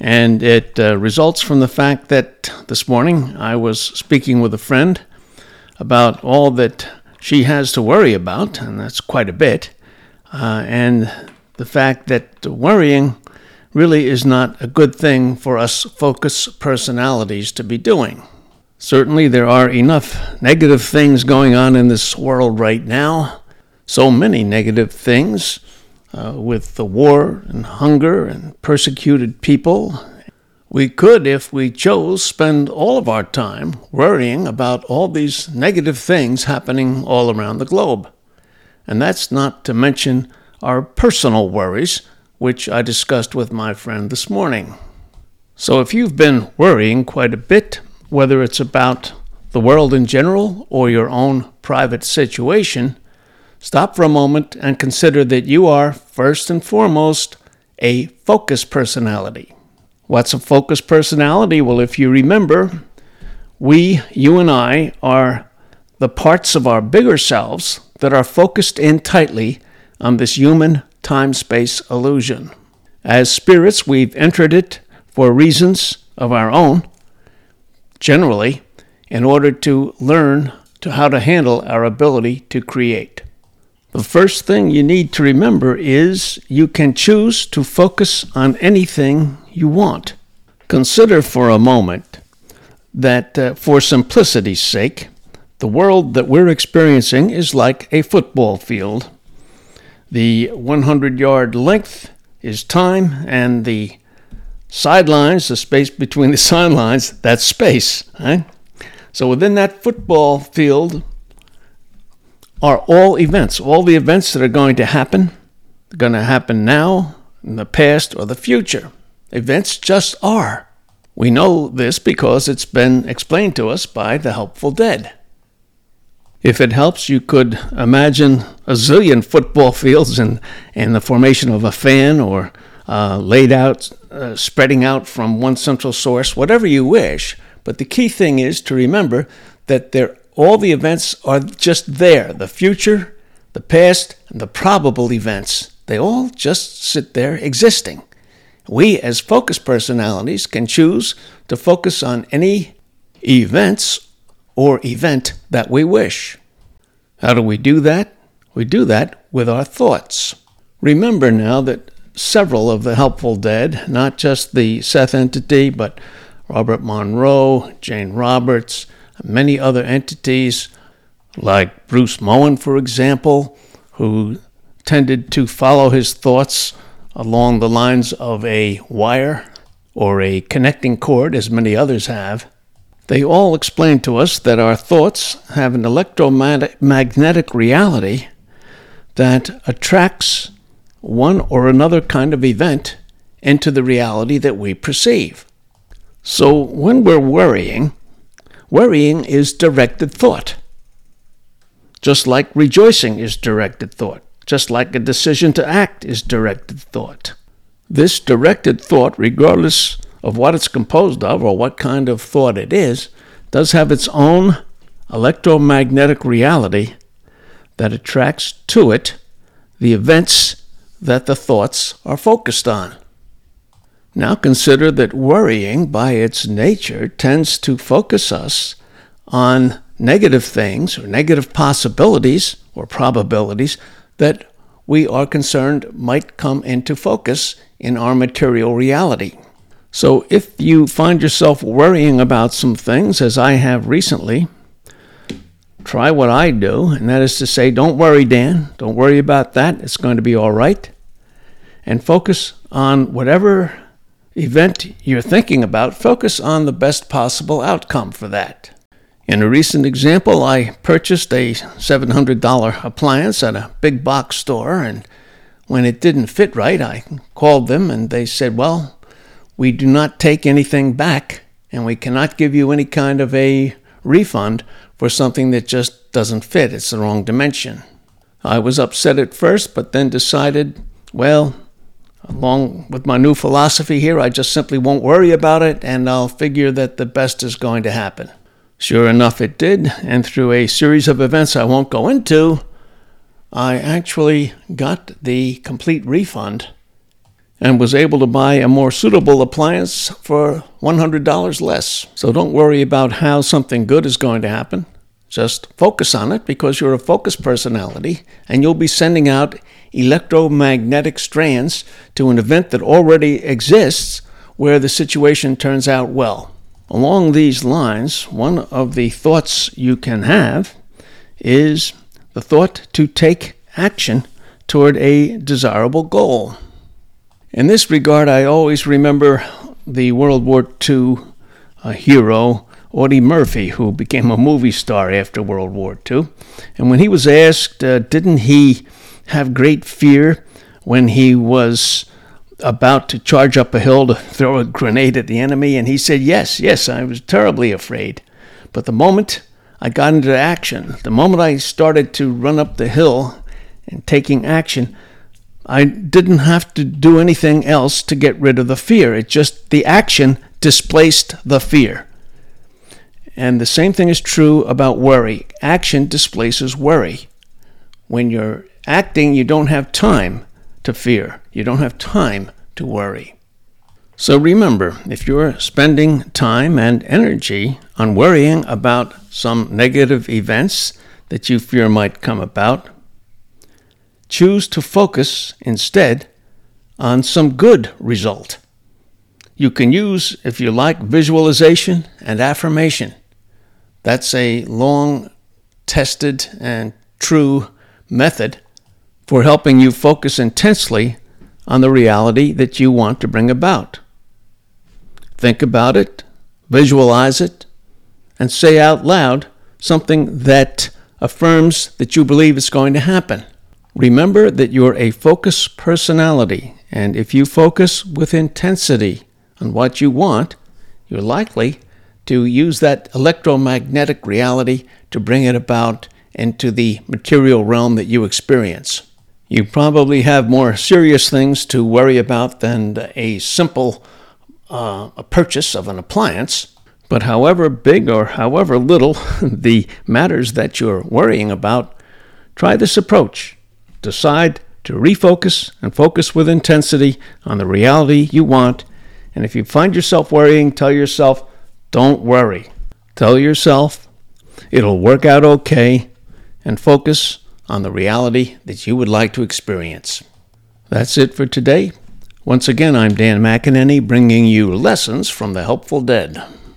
And it uh, results from the fact that this morning I was speaking with a friend about all that she has to worry about, and that's quite a bit, uh, and the fact that worrying really is not a good thing for us focus personalities to be doing. Certainly, there are enough negative things going on in this world right now, so many negative things uh, with the war and hunger and persecuted people. We could, if we chose, spend all of our time worrying about all these negative things happening all around the globe. And that's not to mention our personal worries, which I discussed with my friend this morning. So if you've been worrying quite a bit, whether it's about the world in general or your own private situation, Stop for a moment and consider that you are, first and foremost, a focus personality. What's a focus personality? Well, if you remember, we, you and I, are the parts of our bigger selves that are focused in tightly on this human time space illusion. As spirits, we've entered it for reasons of our own, generally, in order to learn to how to handle our ability to create. The first thing you need to remember is you can choose to focus on anything you want. Consider for a moment that, uh, for simplicity's sake, the world that we're experiencing is like a football field. The 100 yard length is time, and the sidelines, the space between the sidelines, that's space. So within that football field, are all events, all the events that are going to happen, going to happen now, in the past, or the future. Events just are. We know this because it's been explained to us by the helpful dead. If it helps, you could imagine a zillion football fields in, in the formation of a fan or uh, laid out, uh, spreading out from one central source, whatever you wish. But the key thing is to remember that there all the events are just there the future, the past, and the probable events. They all just sit there existing. We, as focus personalities, can choose to focus on any events or event that we wish. How do we do that? We do that with our thoughts. Remember now that several of the helpful dead, not just the Seth entity, but Robert Monroe, Jane Roberts, many other entities, like Bruce Moen, for example, who tended to follow his thoughts along the lines of a wire or a connecting cord, as many others have. They all explain to us that our thoughts have an electromagnetic reality that attracts one or another kind of event into the reality that we perceive. So when we're worrying, Worrying is directed thought. Just like rejoicing is directed thought. Just like a decision to act is directed thought. This directed thought, regardless of what it's composed of or what kind of thought it is, does have its own electromagnetic reality that attracts to it the events that the thoughts are focused on. Now consider that worrying, by its nature, tends to focus us on negative things or negative possibilities or probabilities that we are concerned might come into focus in our material reality. So if you find yourself worrying about some things, as I have recently, try what I do, and that is to say, don't worry, Dan. Don't worry about that. It's going to be all right. And focus on whatever event you're thinking about, focus on the best possible outcome for that. In a recent example, I purchased a $700 appliance at a big box store, and when it didn't fit right, I called them and they said, Well, we do not take anything back and we cannot give you any kind of a refund for something that just doesn't fit. It's the wrong dimension. I was upset at first, but then decided, well, along with my new philosophy here, I just simply won't worry about it and I'll figure that the best is going to happen. Sure enough, it did, and through a series of events I won't go into, I actually got the complete refund and was able to buy a more suitable appliance for $100 less. So don't worry about how something good is going to happen. Just focus on it because you're a focused personality and you'll be sending out electromagnetic strands to an event that already exists where the situation turns out well. Along these lines, one of the thoughts you can have is the thought to take action toward a desirable goal. In this regard, I always remember the World War II uh, hero, Audie Murphy, who became a movie star after World War II. And when he was asked, uh, didn't he have great fear when he was about to charge up a hill to throw a grenade at the enemy? And he said, Yes, yes, I was terribly afraid. But the moment I got into action, the moment I started to run up the hill and taking action, I didn't have to do anything else to get rid of the fear. It just, the action displaced the fear. And the same thing is true about worry. Action displaces worry. When you're acting, you don't have time to fear, you don't have time to worry. So remember, if you're spending time and energy on worrying about some negative events that you fear might come about, choose to focus instead on some good result. You can use, if you like, visualization and affirmation. That's a long tested and true method for helping you focus intensely on the reality that you want to bring about. Think about it, visualize it, and say out loud something that affirms that you believe it's going to happen. Remember that you're a focused personality, and if you focus with intensity on what you want, you're likely to use that electromagnetic reality to bring it about into the material realm that you experience. You probably have more serious things to worry about than a simple uh, a purchase of an appliance. But however big or however little the matters that you're worrying about, try this approach. Decide to refocus and focus with intensity on the reality you want. And if you find yourself worrying, tell yourself, don't worry. Tell yourself it'll work out okay and focus on the reality that you would like to experience. That's it for today. Once again, I'm Dan McEnany bringing you lessons from the Helpful Dead.